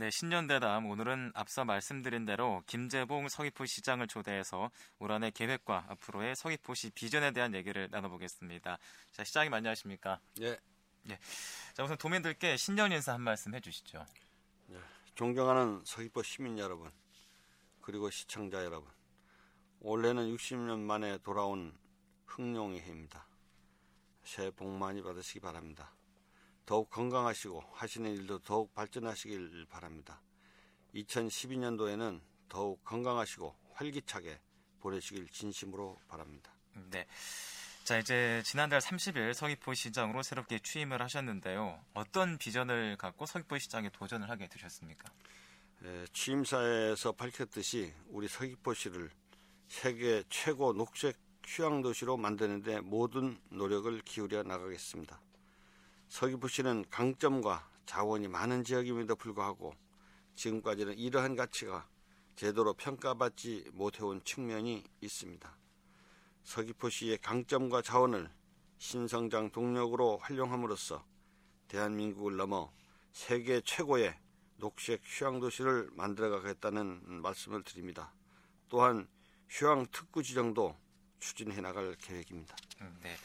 네, 신년대담 오늘은 앞서 말씀드린 대로 김재봉 서귀포 시장을 초대해서 올 한해 계획과 앞으로의 서귀포시 비전에 대한 얘기를 나눠보겠습니다. 자, 시장님 안녕하십니까? 예. 예. 자, 우선 도민들께 신년 인사 한 말씀 해주시죠. 예. 존경하는 서귀포 시민 여러분, 그리고 시청자 여러분, 올해는 60년 만에 돌아온 흥룡의 해입니다. 새해 복 많이 받으시기 바랍니다. 더욱 건강하시고 하시는 일도 더욱 발전하시길 바랍니다. 2012년도에는 더욱 건강하시고 활기차게 보내시길 진심으로 바랍니다. 네. 자, 이제 지난달 30일 서귀포 시장으로 새롭게 취임을 하셨는데요. 어떤 비전을 갖고 서귀포 시장에 도전을 하게 되셨습니까? 에, 취임사에서 밝혔듯이 우리 서귀포시를 세계 최고 녹색 휴양 도시로 만드는데 모든 노력을 기울여 나가겠습니다. 서귀포시는 강점과 자원이 많은 지역임에도 불구하고 지금까지는 이러한 가치가 제대로 평가받지 못해온 측면이 있습니다. 서귀포시의 강점과 자원을 신성장 동력으로 활용함으로써 대한민국을 넘어 세계 최고의 녹색 휴양도시를 만들어가겠다는 말씀을 드립니다. 또한 휴양 특구 지정도 추진해 나갈 계획입니다. 음, 네.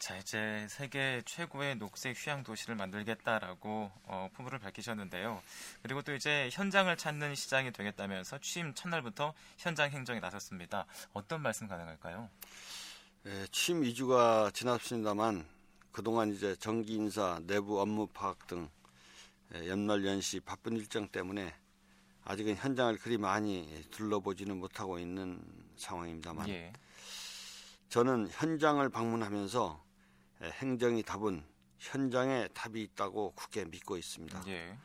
자 이제 세계 최고의 녹색 휴양 도시를 만들겠다라고 어, 포부를 밝히셨는데요. 그리고 또 이제 현장을 찾는 시장이 되겠다면서 취임 첫날부터 현장 행정에 나섰습니다. 어떤 말씀 가능할까요? 예, 취임 2주가 지났습니다만 그동안 이제 정기 인사, 내부 업무 파악 등 예, 연말 연시 바쁜 일정 때문에 아직은 현장을 그리 많이 둘러보지는 못하고 있는 상황입니다만 예. 저는 현장을 방문하면서 예, 행정이 답은 현장에 답이 있다고 굳게 믿고 있습니다. 예.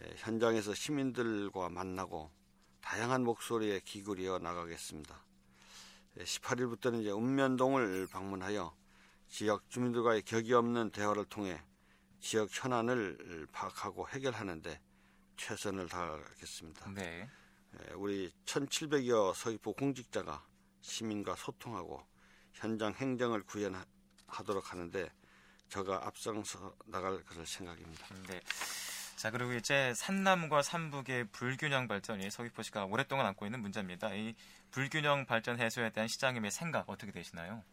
예, 현장에서 시민들과 만나고 다양한 목소리에 기울여 나가겠습니다. 18일부터는 이제 읍면동을 방문하여 지역 주민들과의 격이 없는 대화를 통해 지역 현안을 파악하고 해결하는데 최선을 다하겠습니다. 네. 예, 우리 1,700여 서귀포 공직자가 시민과 소통하고 현장 행정을 구현하 도록 하는데 저가 앞장서 나갈 것을 생각입니다. 네. 자 그리고 이제 산남과 산북의 불균형 발전이 서귀포시가 오랫동안 안고 있는 문제입니다. 이 불균형 발전 해소에 대한 시장님의 생각 어떻게 되시나요?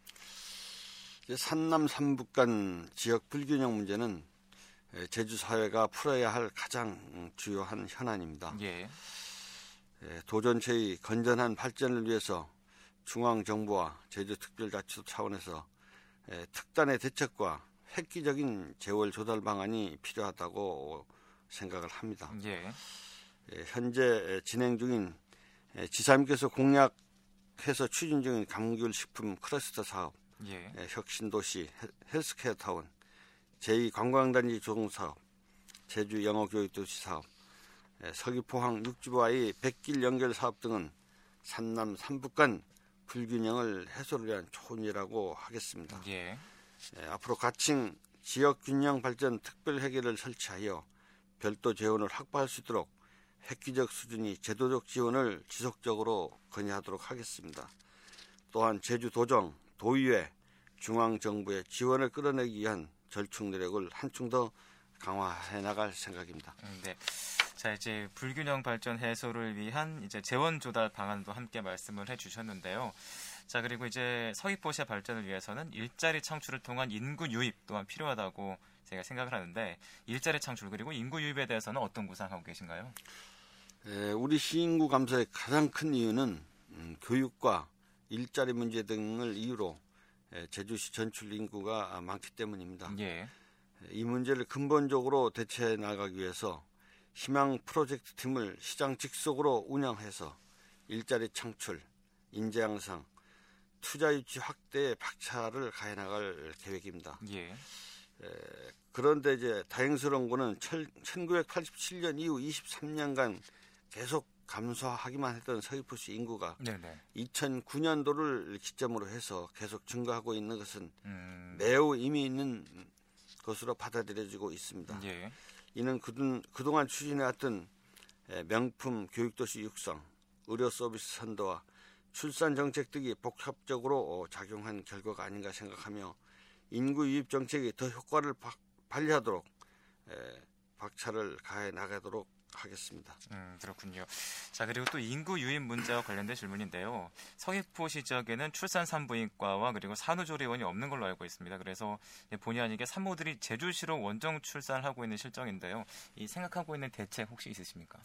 산남 산북 간 지역 불균형 문제는 제주 사회가 풀어야 할 가장 주요한 현안입니다. 예. 도전체의 건전한 발전을 위해서 중앙 정부와 제주특별자치도 차원에서 특단의 대책과 획기적인 재월 조달 방안이 필요하다고 생각을 합니다. 예. 현재 진행 중인 지사님께서 공약해서 추진 중인 감귤 식품 클러스터 사업, 예. 혁신도시 헬스케어 타운, 제2 관광단지 조성 사업, 제주 영어교육도시 사업, 서귀포항 육지와의 백길 연결 사업 등은 산남 산북 간 불균형을 해소를 위한 초원이라고 하겠습니다. 예. 앞으로 가칭 지역 균형 발전 특별 회계를 설치하여 별도 재원을 확보할 수 있도록 획기적 수준이 제도적 지원을 지속적으로 건의하도록 하겠습니다. 또한 제주도정, 도의회, 중앙정부의 지원을 끌어내기 위한 절충 노력을 한층 더 강화해 나갈 생각입니다. 음, 네. 자 이제 불균형 발전 해소를 위한 이제 재원 조달 방안도 함께 말씀을 해주셨는데요. 자 그리고 이제 서귀포시의 발전을 위해서는 일자리 창출을 통한 인구 유입 또한 필요하다고 제가 생각을 하는데 일자리 창출 그리고 인구 유입에 대해서는 어떤 구상하고 계신가요? 에, 우리 시인구 감소의 가장 큰 이유는 음, 교육과 일자리 문제 등을 이유로 에, 제주시 전출 인구가 많기 때문입니다. 예. 이 문제를 근본적으로 대처해 나가기 위해서 희망 프로젝트 팀을 시장 직속으로 운영해서 일자리 창출, 인재 양상, 투자 유치 확대에 박차를 가해 나갈 계획입니다. 예. 에, 그런데 이제 다행스러운 거는 1987년 이후 23년간 계속 감소하기만 했던 서귀포시 인구가 네네. 2009년도를 기점으로 해서 계속 증가하고 있는 것은 음. 매우 의미 있는 것으로 받아들여지고 있습니다. 예. 이는 그동, 그동안 추진해왔던 명품 교육도시 육성, 의료 서비스 선도와 출산 정책 등이 복합적으로 작용한 결과가 아닌가 생각하며 인구 유입 정책이 더 효과를 바, 발휘하도록 에, 박차를 가해 나가도록 하겠습니다. 음, 그렇군요. 자, 그리고 또 인구 유입 문제와 관련된 질문인데요. 서귀포시 지역에는 출산 산부인과와 그리고 산후조리원이 없는 걸로 알고 있습니다. 그래서 본의 아니게 산모들이 제주시로 원정 출산을 하고 있는 실정인데요. 이 생각하고 있는 대책 혹시 있으십니까?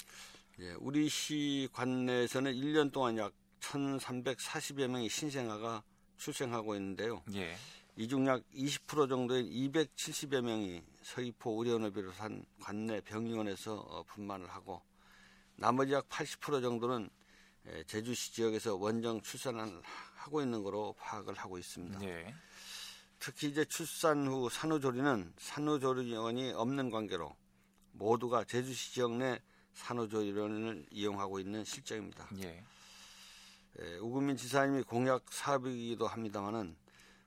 예, 우리 시 관내에서는 1년 동안 약 1,340여 명의 신생아가 출생하고 있는데요. 예. 이중 약 20% 정도인 270여 명이 서귀포 의료원을 비롯한 관내 병의원에서 어, 분만을 하고 나머지 약 80% 정도는 예, 제주시 지역에서 원정 출산을 하고 있는 거로 파악을 하고 있습니다. 예. 특히 이제 출산 후 산후조리는 산후조리원이 없는 관계로 모두가 제주시 지역 내 산후조리원을 이용하고 있는 실정입니다. 예. 예, 우금민 지사님이 공약 사업이기도 합니다만은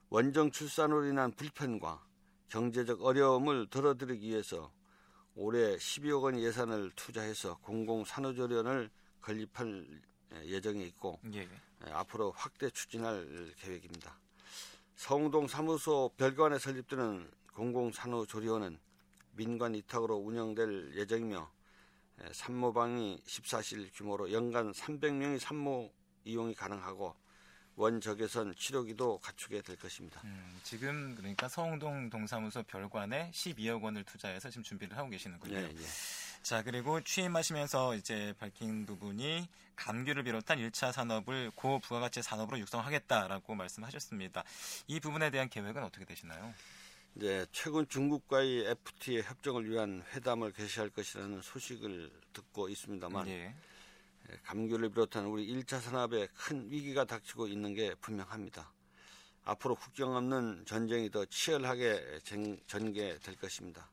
원정 출산으로 인한 불편과 경제적 어려움을 덜어드리기 위해서 올해 12억 원 예산을 투자해서 공공산후조리원을 건립할 예정이 있고 예. 앞으로 확대 추진할 계획입니다. 성동 사무소 별관에 설립되는 공공산후조리원은 민관 위탁으로 운영될 예정이며 산모방이 14실 규모로 연간 300명의 산모 이용이 가능하고 원적외선 치료기도 갖추게 될 것입니다. 음, 지금 그러니까 서홍동 동사무소 별관에 12억 원을 투자해서 지금 준비를 하고 계시는군요. 예, 예. 자, 그리고 취임하시면서 이제 밝힌 부분이 감귤을 비롯한 1차 산업을 고부가가치 산업으로 육성하겠다라고 말씀하셨습니다. 이 부분에 대한 계획은 어떻게 되시나요? 이제 최근 중국과의 FTA 협정을 위한 회담을 개시할 것이라는 소식을 듣고 있습니다만 예. 감귤을 비롯한 우리 1차 산업에 큰 위기가 닥치고 있는 게 분명합니다. 앞으로 국경 없는 전쟁이 더 치열하게 전개될 것입니다.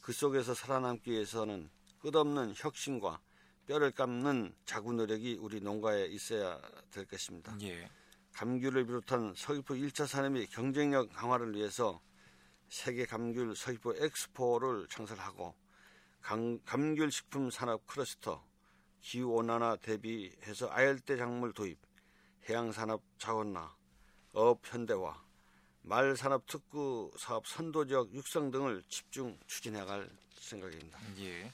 그 속에서 살아남기 위해서는 끝없는 혁신과 뼈를 깎는 자구 노력이 우리 농가에 있어야 될 것입니다. 예. 감귤을 비롯한 서귀포 1차 산업의 경쟁력 강화를 위해서 세계 감귤 서귀포 엑스포를 창설하고 감, 감귤 식품 산업 클러스터 기후 온난화 대비해서 아열대 작물 도입, 해양 산업 자원화, 어업 현대화, 말 산업 특구 사업 선도 지역 육성 등을 집중 추진해 갈 생각입니다. 예.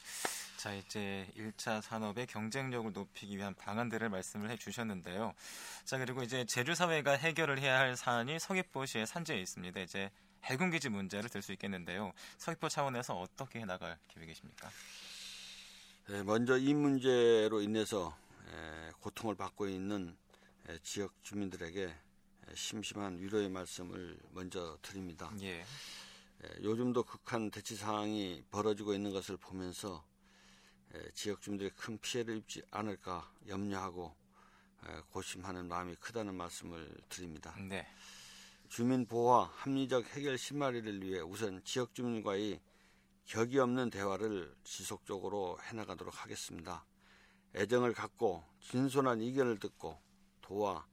자, 이제 1차 산업의 경쟁력을 높이기 위한 방안들을 말씀을 해 주셨는데요. 자, 그리고 이제 제주 사회가 해결을 해야 할 사안이 서귀포시의 산지에 있습니다. 이제 해군기지 문제를 들 수 있겠는데요. 서귀포 차원에서 어떻게 해 나갈 계획이십니까? 네, 먼저 이 문제로 인해서 고통을 받고 있는 지역 주민들에게 심심한 위로의 말씀을 먼저 드립니다. 예. 요즘도 극한 대치 상황이 벌어지고 있는 것을 보면서 지역 주민들이 큰 피해를 입지 않을까 염려하고 고심하는 마음이 크다는 말씀을 드립니다. 네. 주민 보호와 합리적 해결 실마리를 위해 우선 지역 주민과의 격이 없는 대화를 지속적으로 해나가도록 하겠습니다. 애정을 갖고 진솔한 의견을 듣고 도와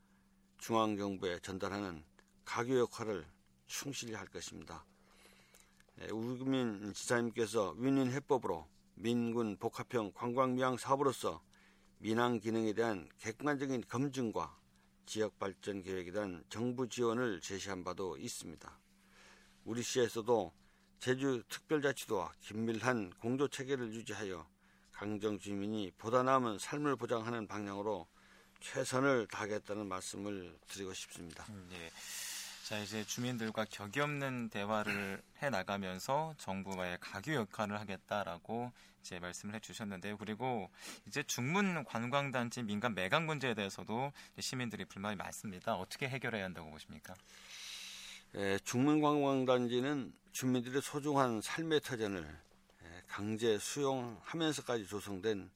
중앙정부에 전달하는 가교 역할을 충실히 할 것입니다. 우민 지사님께서 윈윈 해법으로 민군 복합형 관광미항 사업으로서 민항 기능에 대한 객관적인 검증과 지역 발전 계획에 대한 정부 지원을 제시한 바도 있습니다. 우리 시에서도 제주 특별자치도와 긴밀한 공조 체계를 유지하여 강정 주민이 보다 나은 삶을 보장하는 방향으로 최선을 다하겠다는 말씀을 드리고 싶습니다. 음, 예. 자 이제 주민들과 격이 없는 대화를 해 나가면서 정부와의 가교 역할을 하겠다라고 이제 말씀을 해주셨는데요. 그리고 이제 중문 관광단지 민간 매각 문제에 대해서도 시민들이 불만이 많습니다. 어떻게 해결해야 한다고 보십니까? 예, 중문관광단지는 주민들의 소중한 삶의 터전을 예, 강제 수용하면서까지 조성된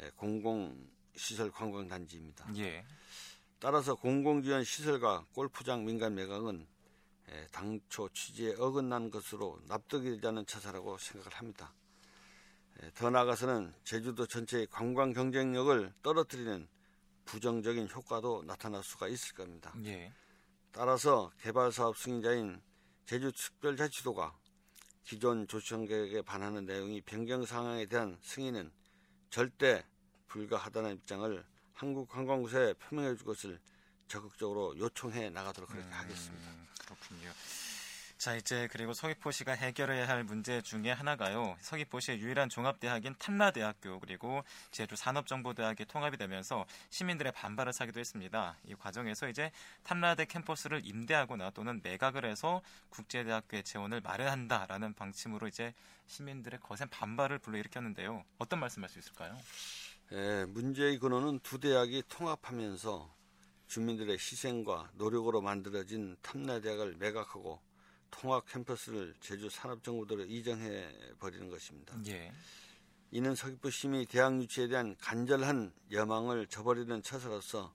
예, 공공시설 관광단지입니다. 예. 따라서 공공지원 시설과 골프장 민간 매각은 예, 당초 취지에 어긋난 것으로 납득이 되지 않는 처사라고 생각을 합니다. 예, 더 나아가서는 제주도 전체의 관광 경쟁력을 떨어뜨리는 부정적인 효과도 나타날 수가 있을 겁니다. 예. 따라서 개발사업 승인자인 제주특별자치도가 기존 조정 계획에 반하는 내용이 변경 상황에 대한 승인은 절대 불가하다는 입장을 한국관광부에 표명해 줄 것을 적극적으로 요청해 나가도록 그렇게 음, 하겠습니다. 그렇군요. 자 이제 그리고 서귀포시가 해결해야 할 문제 중에 하나가요. 서귀포시의 유일한 종합대학인 탐라대학교 그리고 제주 산업정보대학이 통합이 되면서 시민들의 반발을 사기도 했습니다. 이 과정에서 이제 탐라대 캠퍼스를 임대하거나 또는 매각을 해서 국제대학교의 재원을 마련한다라는 방침으로 이제 시민들의 거센 반발을 불러일으켰는데요. 어떤 말씀할 수 있을까요? 예, 문제의 근원은 두 대학이 통합하면서 주민들의 희생과 노력으로 만들어진 탐라대학을 매각하고 통합 캠퍼스를 제주 산업정보도로 이전해 버리는 것입니다. 예. 이는 서귀포 시민이 대학 유치에 대한 간절한 여망을 저버리는 처사로서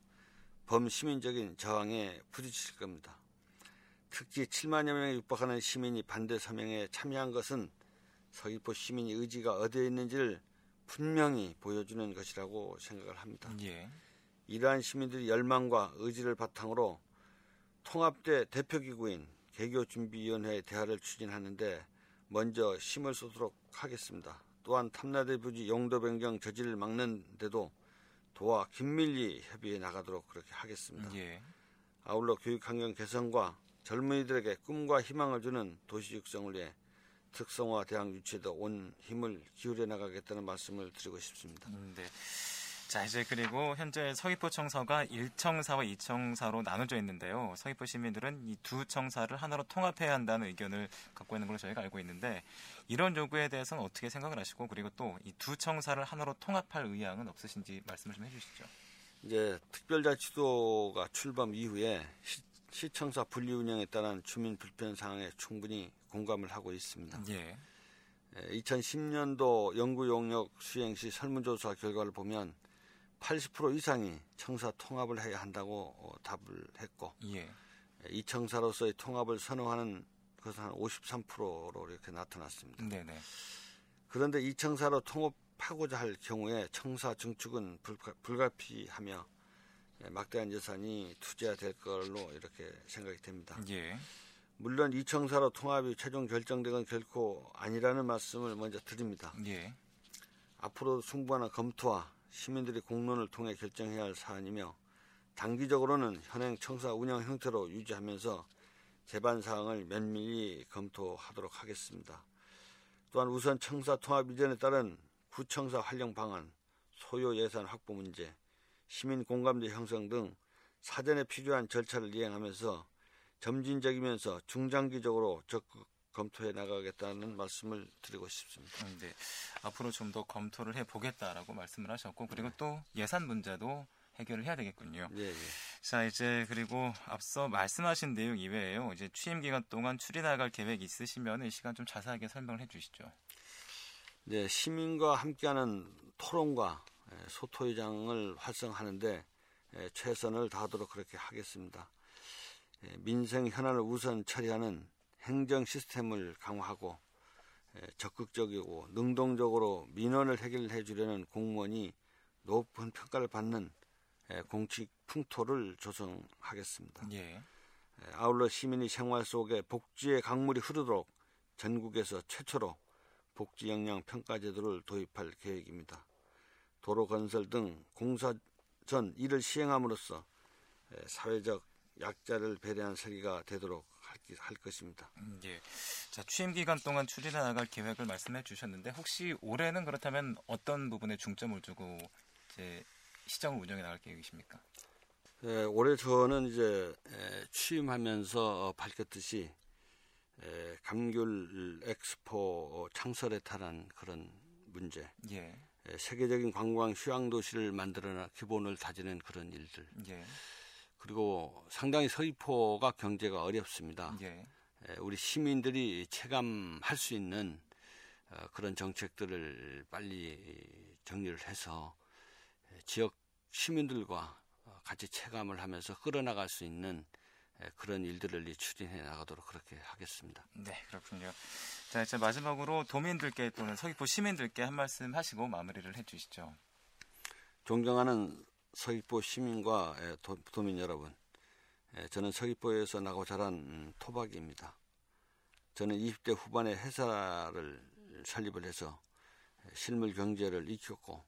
범시민적인 저항에 부딪힐 겁니다. 특히 7만여 명에 육박하는 시민이 반대 서명에 참여한 것은 서귀포 시민의 의지가 어디에 있는지를 분명히 보여주는 것이라고 생각을 합니다. 예. 이러한 시민들의 열망과 의지를 바탕으로 통합대 대표기구인 개교준비위원회의 대화를 추진하는데 먼저 힘을 쏟도록 하겠습니다. 또한 탐나대 부지 용도 변경 저지를 막는 데도 도와 긴밀히 협의해 나가도록 그렇게 하겠습니다. 예. 아울러 교육 환경 개선과 젊은이들에게 꿈과 희망을 주는 도시 육성을 위해 특성화 대학 유치에도 온 힘을 기울여 나가겠다는 말씀을 드리고 싶습니다. 음, 네. 자 이제 그리고 현재 서귀포 청사가 1청사와 2청사로 나눠져 있는데요. 서귀포 시민들은 이 두 청사를 하나로 통합해야 한다는 의견을 갖고 있는 걸로 저희가 알고 있는데 이런 요구에 대해서는 어떻게 생각을 하시고 그리고 또 이 두 청사를 하나로 통합할 의향은 없으신지 말씀을 좀 해주시죠. 이제 특별자치도가 출범 이후에 시, 청사 분리 운영에 따른 주민 불편 상황에 충분히 공감을 하고 있습니다. 예. 2010년도 연구 용역 수행 시 설문조사 결과를 보면 80% 이상이 청사 통합을 해야 한다고 어, 답을 했고 예. 이 청사로서의 통합을 선호하는 것은 한 53%로 이렇게 나타났습니다. 네네. 그런데 이 청사로 통합하고자 할 경우에 청사 증축은 불가, 불가피하며 예, 막대한 예산이 투자될 걸로 이렇게 생각이 됩니다. 예. 물론 이 청사로 통합이 최종 결정된 건 결코 아니라는 말씀을 먼저 드립니다. 예. 앞으로 충분한 검토와 시민들이 공론을 통해 결정해야 할 사안이며 단기적으로는 현행 청사 운영 형태로 유지하면서 제반 사항을 면밀히 검토하도록 하겠습니다. 또한 우선 청사 통합 이전에 따른 구청사 활용 방안, 소요 예산 확보 문제, 시민 공감대 형성 등 사전에 필요한 절차를 이행하면서 점진적이면서 중장기적으로 적극 검토해 나가겠다는 말씀을 드리고 싶습니다. 네. 앞으로 좀 더 검토를 해 보겠다라고 말씀을 하셨고 그리고 또 예산 문제도 해결을 해야 되겠군요. 예, 예. 자, 이제 그리고 앞서 말씀하신 내용 이외에요. 이제 취임 기간 동안 추진나갈 계획이 있으시면 이 시간 좀 자세하게 설명을 해 주시죠. 네, 시민과 함께하는 토론과 예, 소토의장을 활성하는데 예, 최선을 다하도록 그렇게 하겠습니다. 예, 민생 현안을 우선 처리하는 행정 시스템을 강화하고 적극적이고 능동적으로 민원을 해결해 주려는 공무원이 높은 평가를 받는 공직 풍토를 조성하겠습니다. 예. 아울러 시민의 생활 속에 복지의 강물이 흐르도록 전국에서 최초로 복지 역량 평가 제도를 도입할 계획입니다. 도로 건설 등 공사 전 이를 시행함으로써 사회적 약자를 배려한 설계가 되도록 할 것입니다. 음, 예. 자, 취임 기간 동안 추진해 나갈 계획을 말씀해 주셨는데 혹시 올해는 그렇다면 어떤 부분에 중점을 두고 이제 시정을 운영해 나갈 계획이십니까? 예, 올해 저는 이제 취임하면서 밝혔듯이 감귤 엑스포 창설에 탈한 그런 문제, 예. 세계적인 관광 휴양 도시를 만들어나 기본을 다지는 그런 일들, 예. 그리고 상당히 서귀포가 경제가 어렵습니다. 예. 우리 시민들이 체감할 수 있는 어, 그런 정책들을 빨리 정리를 해서 지역 시민들과 어, 같이 체감을 하면서 끌어나갈 수 있는 그런 일들을 추진해 나가도록 그렇게 하겠습니다. 네, 그렇군요. 자, 이제 마지막으로 도민들께 또는 서귀포 시민들께 한 말씀 하시고 마무리를 해 주시죠. 존경하는 서귀포 시민과 도, 민 여러분, 저는 서귀포에서 나고 자란 음, 토박이입니다. 저는 20대 후반에 회사를 설립을 해서 실물 경제를 익혔고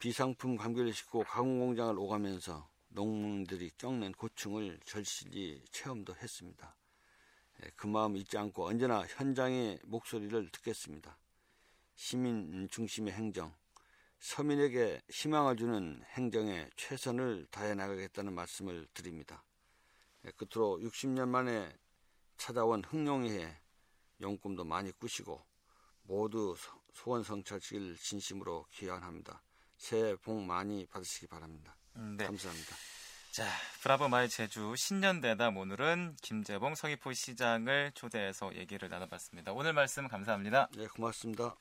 비상품 감귤을 싣고 가공공장을 오가면서 농민들이 겪는 고충을 절실히 체험도 했습니다. 예, 그 마음 잊지 않고 언제나 현장의 목소리를 듣겠습니다. 시민 중심의 행정, 서민에게 희망을 주는 행정에 최선을 다해 나가겠다는 말씀을 드립니다. 예, 끝으로 60년 만에 찾아온 흥룡이해 용꿈도 많이 꾸시고 모두 소원 성찰시길 진심으로 기원합니다. 새해 복 많이 받으시기 바랍니다. 음, 네. 감사합니다. 자, 브라보 마이 제주 신년 대담 오늘은 김재봉 서귀포 시장을 초대해서 얘기를 나눠봤습니다. 오늘 말씀 감사합니다. 네, 고맙습니다.